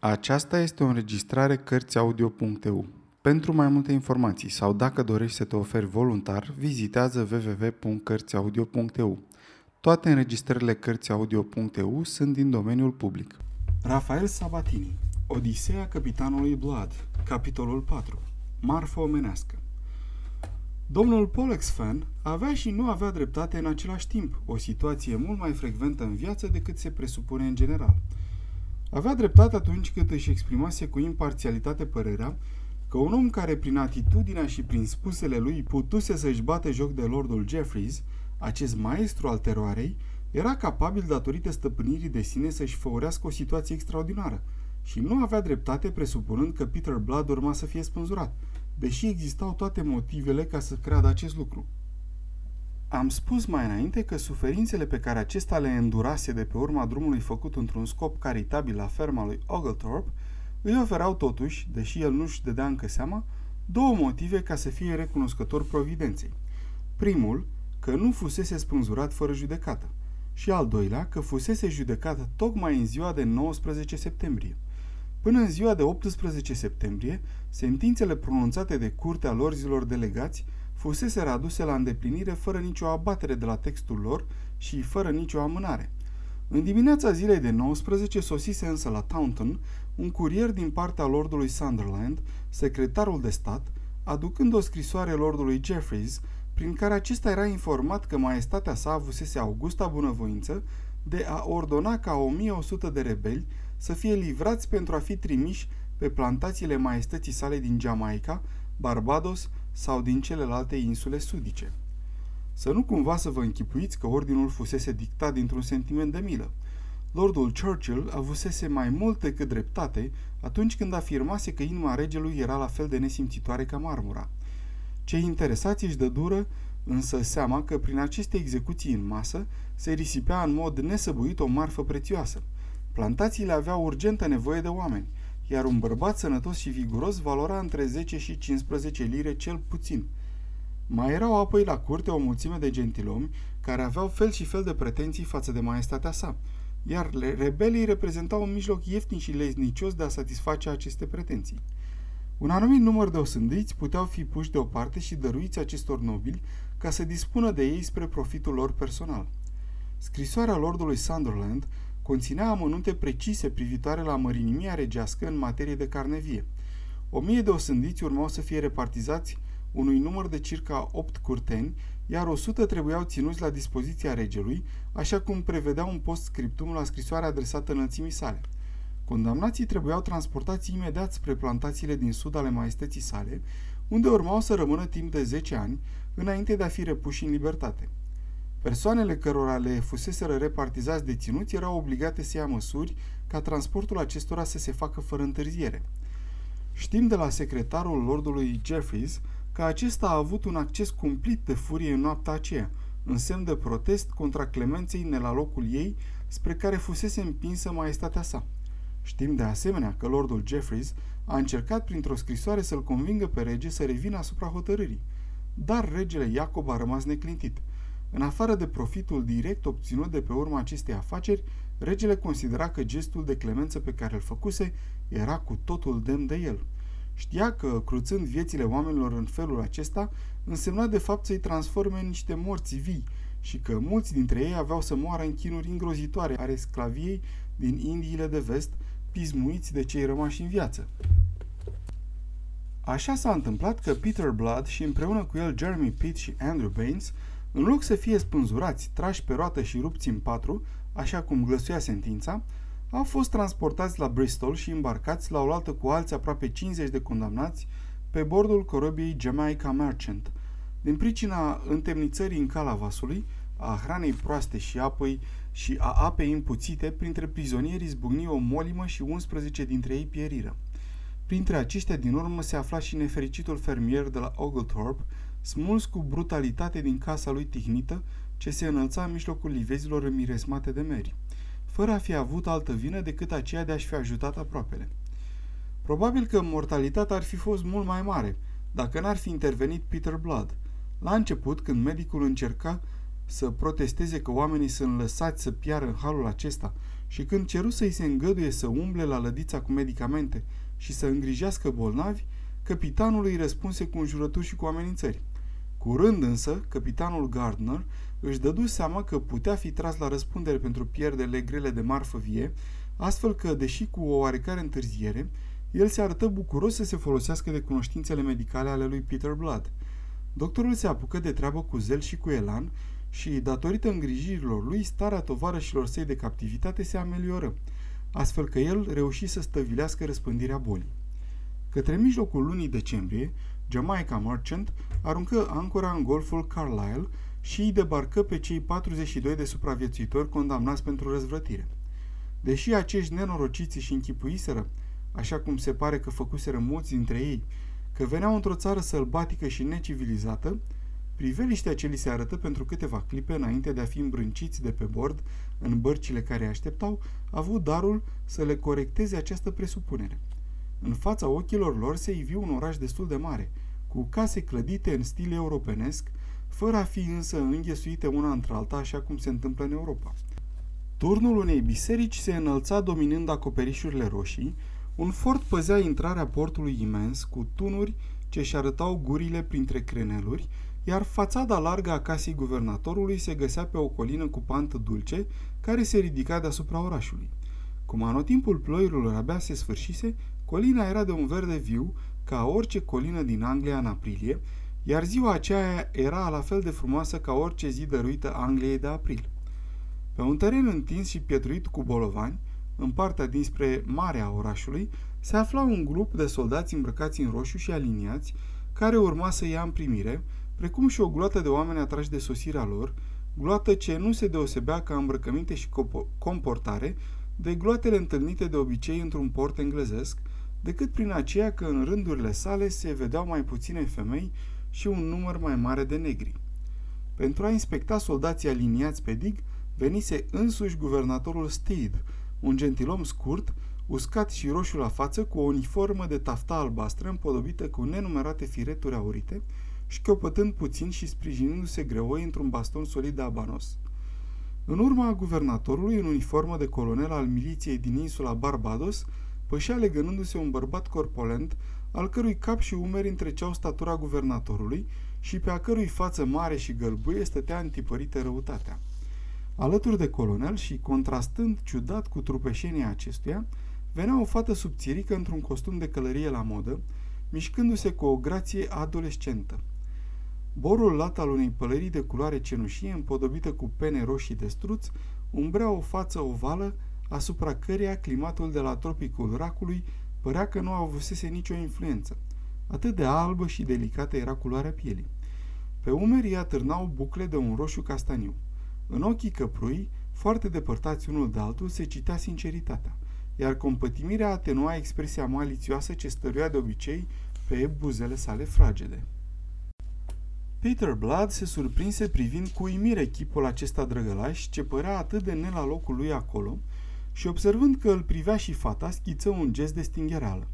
Aceasta este o înregistrare Cărțiaudio.eu. Pentru mai multe informații sau dacă dorești să te oferi voluntar, vizitează www.cărțiaudio.eu. Toate înregistrările Cărțiaudio.eu sunt din domeniul public. Rafael Sabatini Odiseea Capitanului Blood Capitolul 4 Marfă omenească Domnul Pollexfen avea și nu avea dreptate în același timp, o situație mult mai frecventă în viață decât se presupune în general – avea dreptate atunci când își exprimase cu imparțialitate părerea că un om care prin atitudinea și prin spusele lui putuse să-și bată joc de Lordul Jeffries, acest maestru al teroarei, era capabil datorită stăpânirii de sine să-și făurească o situație extraordinară și nu avea dreptate presupunând că Peter Blood urma să fie spânzurat, deși existau toate motivele ca să creadă acest lucru. Am spus mai înainte că suferințele pe care acesta le îndurase de pe urma drumului făcut într-un scop caritabil la ferma lui Oglethorpe îi oferau totuși, deși el nu-și dădea încă seama, două motive ca să fie recunoscător providenței. Primul, că nu fusese spânzurat fără judecată și al doilea, că fusese judecată tocmai în ziua de 19 septembrie. Până în ziua de 18 septembrie, sentințele pronunțate de curtea lor zilor delegați fusese aduse la îndeplinire fără nicio abatere de la textul lor și fără nicio amânare. În dimineața zilei de 19 sosise însă la Taunton un curier din partea lordului Sunderland, secretarul de stat, aducând o scrisoare lordului Jeffreys, prin care acesta era informat că maestatea sa avusese Augusta bunăvoință de a ordona ca 1100 de rebeli să fie livrați pentru a fi trimiși pe plantațiile maestății sale din Jamaica, Barbados, sau din celelalte insule sudice. Să nu cumva să vă închipuiți că ordinul fusese dictat dintr-un sentiment de milă. Lordul Churchill avusese mai mult decât dreptate atunci când afirmase că inima regelui era la fel de nesimțitoare ca marmura. Cei interesați își dă dură însă seama că prin aceste execuții în masă se risipea în mod nesăbuit o marfă prețioasă. Plantațiile aveau urgentă nevoie de oameni iar un bărbat sănătos și viguros valora între 10 și 15 lire cel puțin. Mai erau apoi la curte o mulțime de gentilomi care aveau fel și fel de pretenții față de maestatea sa, iar rebelii reprezentau un mijloc ieftin și leznicios de a satisface aceste pretenții. Un anumit număr de osândiți puteau fi puși deoparte și dăruiți acestor nobili ca să dispună de ei spre profitul lor personal. Scrisoarea lordului Sunderland conținea amănunte precise privitoare la mărinimia regească în materie de carne vie. O mie de osândiți urmau să fie repartizați unui număr de circa 8 curteni, iar 100 trebuiau ținuți la dispoziția regelui, așa cum prevedea un post scriptum la scrisoarea adresată înălțimii sale. Condamnații trebuiau transportați imediat spre plantațiile din sud ale maestății sale, unde urmau să rămână timp de 10 ani, înainte de a fi repuși în libertate. Persoanele cărora le fuseseră repartizați deținuți erau obligate să ia măsuri ca transportul acestora să se facă fără întârziere. Știm de la secretarul lordului Jeffries că acesta a avut un acces cumplit de furie în noaptea aceea, în semn de protest contra clemenței ne la locul ei spre care fusese împinsă maestatea sa. Știm de asemenea că lordul Jeffries a încercat printr-o scrisoare să-l convingă pe rege să revină asupra hotărârii, dar regele Iacob a rămas neclintit – în afară de profitul direct obținut de pe urma acestei afaceri, regele considera că gestul de clemență pe care îl făcuse era cu totul demn de el. Știa că, cruțând viețile oamenilor în felul acesta, însemna de fapt să-i transforme în niște morți vii și că mulți dintre ei aveau să moară în chinuri îngrozitoare ale sclaviei din Indiile de vest, pismuiți de cei rămași în viață. Așa s-a întâmplat că Peter Blood și împreună cu el Jeremy Pitt și Andrew Baines în loc să fie spânzurați, trași pe roată și rupți în patru, așa cum glăsuia sentința, au fost transportați la Bristol și îmbarcați la oaltă cu alți aproape 50 de condamnați pe bordul corobiei Jamaica Merchant. Din pricina întemnițării în cala vasului, a hranei proaste și apoi și a apei împuțite, printre prizonieri izbucni o molimă și 11 dintre ei pieriră. Printre aceștia din urmă se afla și nefericitul fermier de la Oglethorpe, smuls cu brutalitate din casa lui tihnită, ce se înălța în mijlocul livezilor înmiresmate de meri, fără a fi avut altă vină decât aceea de a-și fi ajutat aproapele. Probabil că mortalitatea ar fi fost mult mai mare, dacă n-ar fi intervenit Peter Blood. La început, când medicul încerca să protesteze că oamenii sunt lăsați să piară în halul acesta și când ceru să-i se îngăduie să umble la lădița cu medicamente și să îngrijească bolnavi, capitanul îi răspunse cu înjurături și cu amenințări. Curând însă, capitanul Gardner își dădu seama că putea fi tras la răspundere pentru pierderile grele de marfă vie, astfel că, deși cu o oarecare întârziere, el se arătă bucuros să se folosească de cunoștințele medicale ale lui Peter Blood. Doctorul se apucă de treabă cu zel și cu elan și, datorită îngrijirilor lui, starea tovarășilor săi de captivitate se amelioră, astfel că el reuși să stăvilească răspândirea bolii. Către mijlocul lunii decembrie, Jamaica Merchant aruncă ancora în golful Carlisle și îi debarcă pe cei 42 de supraviețuitori condamnați pentru răzvrătire. Deși acești nenorociți și închipuiseră, așa cum se pare că făcuseră mulți dintre ei, că veneau într-o țară sălbatică și necivilizată, priveliștea ce li se arătă pentru câteva clipe înainte de a fi îmbrânciți de pe bord în bărcile care așteptau, a avut darul să le corecteze această presupunere. În fața ochilor lor se ivi un oraș destul de mare, cu case clădite în stil europenesc, fără a fi însă înghesuite una într-alta așa cum se întâmplă în Europa. Turnul unei biserici se înălța dominând acoperișurile roșii, un fort păzea intrarea portului imens cu tunuri ce își arătau gurile printre creneluri, iar fațada largă a casei guvernatorului se găsea pe o colină cu pantă dulce care se ridica deasupra orașului. Cum anotimpul ploiurilor abia se sfârșise, colina era de un verde viu, ca orice colină din Anglia în aprilie, iar ziua aceea era la fel de frumoasă ca orice zi dăruită Angliei de april. Pe un teren întins și pietruit cu bolovani, în partea dinspre marea orașului, se afla un grup de soldați îmbrăcați în roșu și aliniați, care urma să ia în primire, precum și o gloată de oameni atrași de sosirea lor, gloată ce nu se deosebea ca îmbrăcăminte și comportare de gloatele întâlnite de obicei într-un port englezesc, decât prin aceea că în rândurile sale se vedeau mai puține femei și un număr mai mare de negri. Pentru a inspecta soldații aliniați pe dig, venise însuși guvernatorul Steed, un gentilom scurt, uscat și roșu la față, cu o uniformă de tafta albastră împodobită cu nenumerate fireturi aurite, șchiopătând puțin și sprijinindu-se greoi într-un baston solid de abanos. În urma guvernatorului, în uniformă de colonel al miliției din insula Barbados, pășea legănându-se un bărbat corpolent, al cărui cap și umeri întreceau statura guvernatorului și pe a cărui față mare și gălbuie stătea întipărită răutatea. Alături de colonel și contrastând ciudat cu trupeșenia acestuia, venea o fată subțirică într-un costum de călărie la modă, mișcându-se cu o grație adolescentă. Borul lat al unei pălării de culoare cenușie, împodobită cu pene roșii de struț, umbrea o față ovală asupra căreia climatul de la tropicul racului părea că nu avusese nicio influență. Atât de albă și delicată era culoarea pielii. Pe umeri ea târnau bucle de un roșu castaniu. În ochii căprui, foarte depărtați unul de altul, se citea sinceritatea, iar compătimirea atenua expresia malițioasă ce stăruia de obicei pe buzele sale fragede. Peter Blood se surprinse privind cu uimire chipul acesta drăgălaș ce părea atât de ne la locul lui acolo și observând că îl privea și fata, schiță un gest de stinghereală.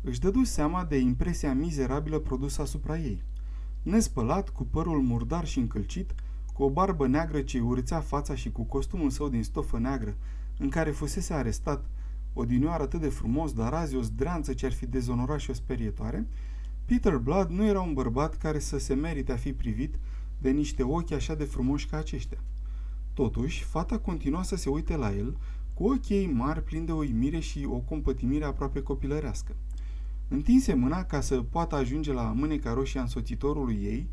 Își dădu seama de impresia mizerabilă produsă asupra ei. Nespălat, cu părul murdar și încălcit, cu o barbă neagră ce urțea fața și cu costumul său din stofă neagră, în care fusese arestat, odinioară atât de frumos, dar azi o zdreanță ce ar fi dezonorat și o sperietoare, Peter Blood nu era un bărbat care să se merite a fi privit de niște ochi așa de frumoși ca aceștia. Totuși, fata continua să se uite la el, cu ochii ei mari plini de uimire și o compătimire aproape copilărească. Întinse mâna ca să poată ajunge la mâneca roșie a însoțitorului ei,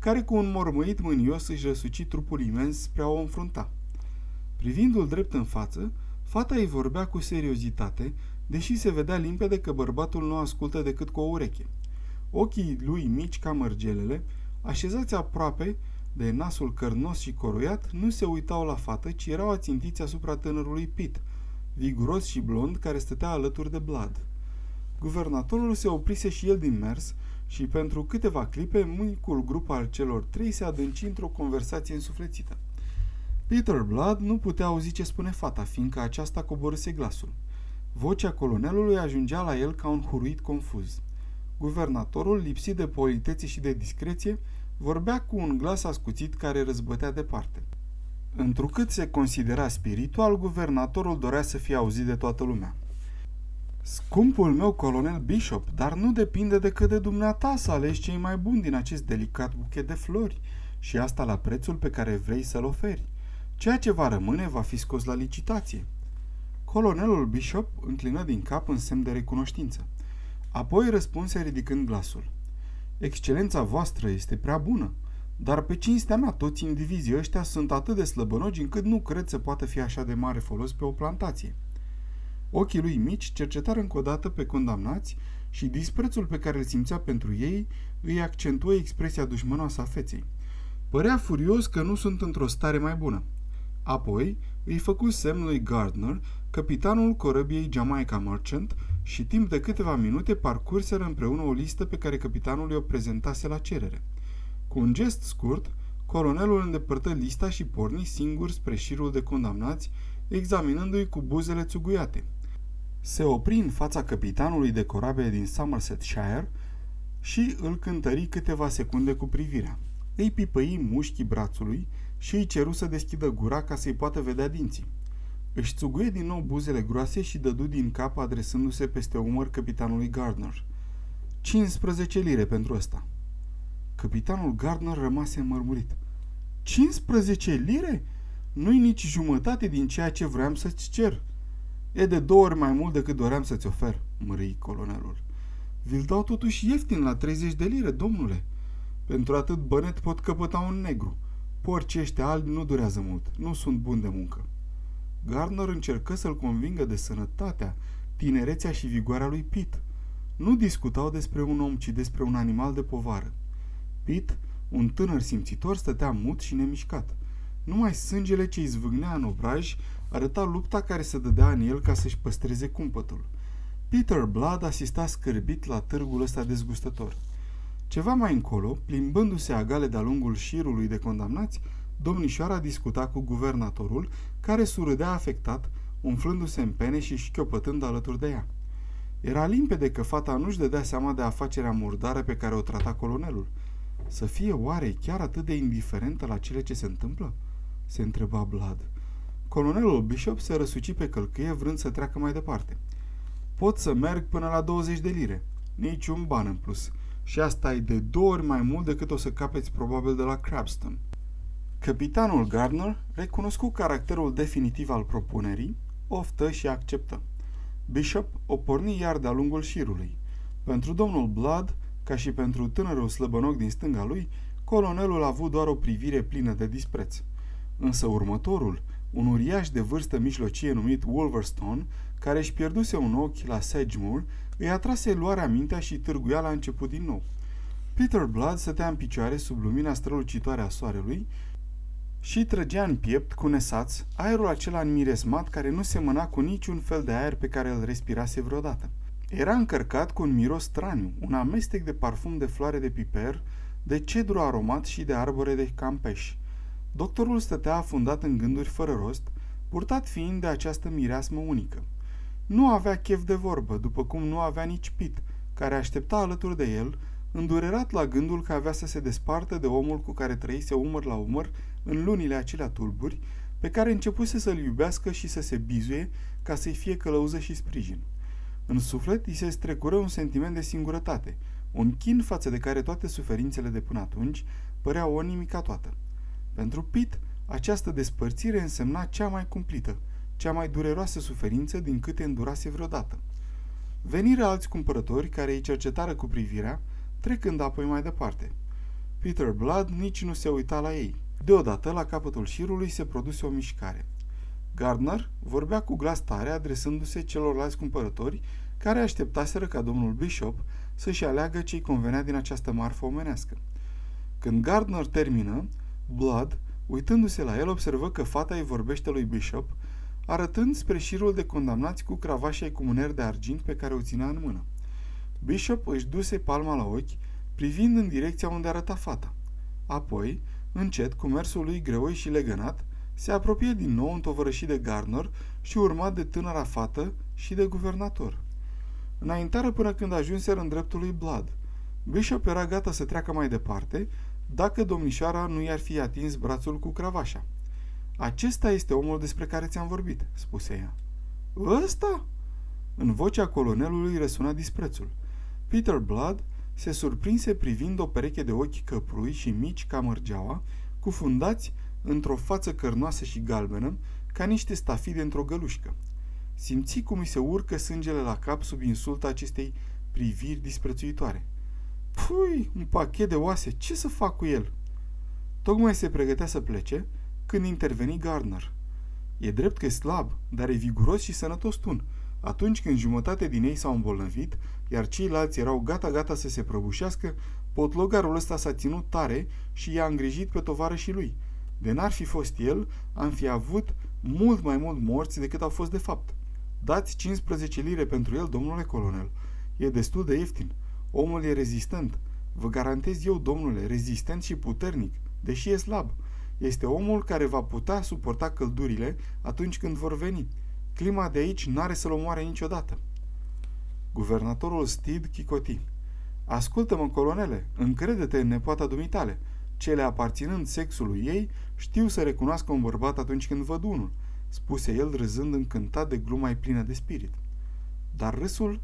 care cu un mormăit mânios își răsuci trupul imens spre a o înfrunta. Privindu-l drept în față, fata îi vorbea cu seriozitate, deși se vedea limpede că bărbatul nu ascultă decât cu o ureche. Ochii lui mici ca mărgelele, așezați aproape de nasul cărnos și coroiat, nu se uitau la fată, ci erau ațintiți asupra tânărului Pit, viguros și blond, care stătea alături de Blad. Guvernatorul se oprise și el din mers și pentru câteva clipe micul grup al celor trei se adânci într-o conversație însuflețită. Peter Blood nu putea auzi ce spune fata, fiindcă aceasta coborâse glasul. Vocea colonelului ajungea la el ca un huruit confuz. Guvernatorul, lipsit de politețe și de discreție, vorbea cu un glas ascuțit care răzbătea departe. Întrucât se considera spiritual, guvernatorul dorea să fie auzit de toată lumea. Scumpul meu colonel Bishop, dar nu depinde decât de dumneata să alegi cei mai buni din acest delicat buchet de flori și asta la prețul pe care vrei să-l oferi. Ceea ce va rămâne va fi scos la licitație. Colonelul Bishop înclină din cap în semn de recunoștință. Apoi răspunse ridicând glasul. Excelența voastră este prea bună, dar pe cinstea mea toți indivizii ăștia sunt atât de slăbănogi încât nu cred să poată fi așa de mare folos pe o plantație. Ochii lui mici cercetară încă o dată pe condamnați și disprețul pe care îl simțea pentru ei îi accentuă expresia dușmănoasă a feței. Părea furios că nu sunt într-o stare mai bună. Apoi îi făcu semn lui Gardner, capitanul corăbiei Jamaica Merchant, și timp de câteva minute parcurseră împreună o listă pe care capitanul i-o prezentase la cerere. Cu un gest scurt, colonelul îndepărtă lista și porni singur spre șirul de condamnați, examinându-i cu buzele țuguiate. Se opri în fața capitanului de corabie din Somersetshire și îl cântări câteva secunde cu privirea. Îi pipăi mușchii brațului și îi ceru să deschidă gura ca să-i poată vedea dinții. Își țuguie din nou buzele groase și dădu din cap adresându-se peste umăr capitanului Gardner. 15 lire pentru ăsta. Capitanul Gardner rămase mărmurit. 15 lire? Nu-i nici jumătate din ceea ce vreau să-ți cer. E de două ori mai mult decât doream să-ți ofer, mărâi colonelul. Vi-l dau totuși ieftin la 30 de lire, domnule. Pentru atât bănet pot căpăta un negru. Porcii ăștia albi nu durează mult, nu sunt buni de muncă. Garner încercă să-l convingă de sănătatea, tinerețea și vigoarea lui Pitt. Nu discutau despre un om, ci despre un animal de povară. Pitt, un tânăr simțitor, stătea mut și nemișcat. Numai sângele ce izvâgnea în obraj arăta lupta care se dădea în el ca să-și păstreze cumpătul. Peter Blood asista scârbit la târgul ăsta dezgustător. Ceva mai încolo, plimbându-se agale de-a lungul șirului de condamnați, domnișoara discuta cu guvernatorul, care surâdea afectat, umflându-se în pene și șchiopătând alături de ea. Era limpede că fata nu-și dădea seama de afacerea murdară pe care o trata colonelul. Să fie oare chiar atât de indiferentă la cele ce se întâmplă? se întreba Blood. Colonelul Bishop se răsuci pe călcâie vrând să treacă mai departe. Pot să merg până la 20 de lire. Nici un ban în plus. Și asta e de două ori mai mult decât o să capeți probabil de la Crabston. Capitanul Gardner recunoscu caracterul definitiv al propunerii, oftă și acceptă. Bishop o porni iar de-a lungul șirului. Pentru domnul Blood, ca și pentru tânărul slăbănoc din stânga lui, colonelul a avut doar o privire plină de dispreț. Însă următorul, un uriaș de vârstă mijlocie numit Wolverstone, care își pierduse un ochi la Sedgemoor, îi atrase luarea mintea și târguia la început din nou. Peter Blood stătea în picioare sub lumina strălucitoare a soarelui și trăgea în piept, cu nesaț, aerul acela înmiresmat care nu semăna cu niciun fel de aer pe care îl respirase vreodată. Era încărcat cu un miros straniu, un amestec de parfum de floare de piper, de cedru aromat și de arbore de campeș. Doctorul stătea afundat în gânduri fără rost, purtat fiind de această mireasmă unică. Nu avea chef de vorbă, după cum nu avea nici Pit, care aștepta alături de el, îndurerat la gândul că avea să se despartă de omul cu care trăise umăr la umăr în lunile acelea tulburi, pe care începuse să-l iubească și să se bizuie ca să-i fie călăuză și sprijin. În suflet îi se strecură un sentiment de singurătate, un chin față de care toate suferințele de până atunci păreau o nimica toată. Pentru Pit, această despărțire însemna cea mai cumplită, cea mai dureroasă suferință din câte îndurase vreodată. Veniră alți cumpărători care îi cercetară cu privirea, trecând apoi mai departe. Peter Blood nici nu se uita la ei. Deodată, la capătul șirului, se produse o mișcare. Gardner vorbea cu glas tare, adresându-se celorlalți cumpărători, care așteptaseră ca domnul Bishop să-și aleagă ce-i convenea din această marfă omenească. Când Gardner termină, Blood, uitându-se la el, observă că fata îi vorbește lui Bishop, arătând spre șirul de condamnați cu cravașa cu mâner de argint pe care o ținea în mână. Bishop își duse palma la ochi, privind în direcția unde arăta fata. Apoi, încet, cu mersul lui greoi și legănat, se apropie din nou întovărășit de Garner și urmat de tânăra fată și de guvernator. Înaintară până când ajunseră în dreptul lui Blood. Bishop era gata să treacă mai departe, dacă domnișoara nu i-ar fi atins brațul cu cravașa. Acesta este omul despre care ți-am vorbit, spuse ea. Ăsta? În vocea colonelului răsuna disprețul. Peter Blood se surprinse privind o pereche de ochi căprui și mici ca mărgeaua, cufundați într-o față cărnoasă și galbenă, ca niște stafide într-o gălușcă. Simți cum îi se urcă sângele la cap sub insulta acestei priviri disprețuitoare. Pui, un pachet de oase, ce să fac cu el? Tocmai se pregătea să plece când interveni Gardner. E drept că e slab, dar e viguros și sănătos tun. Atunci când jumătate din ei s-au îmbolnăvit, iar ceilalți erau gata-gata să se prăbușească, potlogarul ăsta s-a ținut tare și i-a îngrijit pe tovarășii lui. De n-ar fi fost el, am fi avut mult mai mult morți decât au fost de fapt. Dați 15 lire pentru el, domnule colonel. E destul de ieftin. Omul e rezistent. Vă garantez eu, domnule, rezistent și puternic, deși e slab. Este omul care va putea suporta căldurile atunci când vor veni. Clima de aici n-are să-l omoare niciodată. Guvernatorul Stid chicoti. Ascultă-mă, colonele, încrede-te în nepoata dumitale. Cele aparținând sexului ei știu să recunoască un bărbat atunci când văd unul, spuse el râzând încântat de gluma plină de spirit. Dar râsul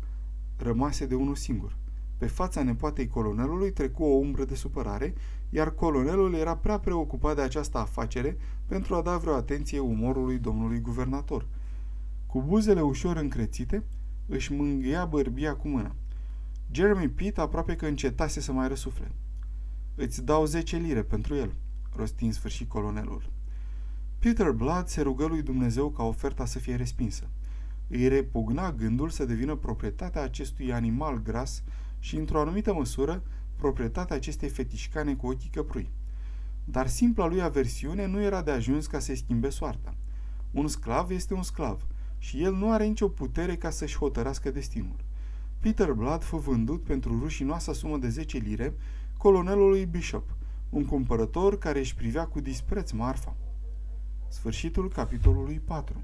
rămase de unul singur. Pe fața nepoatei colonelului trecu o umbră de supărare, iar colonelul era prea preocupat de această afacere pentru a da vreo atenție umorului domnului guvernator. Cu buzele ușor încrețite, își mângâia bărbia cu mâna. Jeremy Pitt aproape că încetase să mai răsufle. Îți dau 10 lire pentru el, rosti în sfârșit colonelul. Peter Blood se rugă lui Dumnezeu ca oferta să fie respinsă. Îi repugna gândul să devină proprietatea acestui animal gras și, într-o anumită măsură, proprietatea acestei fetișcane cu ochii căprui. Dar simpla lui aversiune nu era de ajuns ca să-i schimbe soarta. Un sclav este un sclav și el nu are nicio putere ca să-și hotărască destinul. Peter Blood fu vândut pentru rușinoasa sumă de 10 lire colonelului Bishop, un cumpărător care își privea cu dispreț marfa. Sfârșitul capitolului 4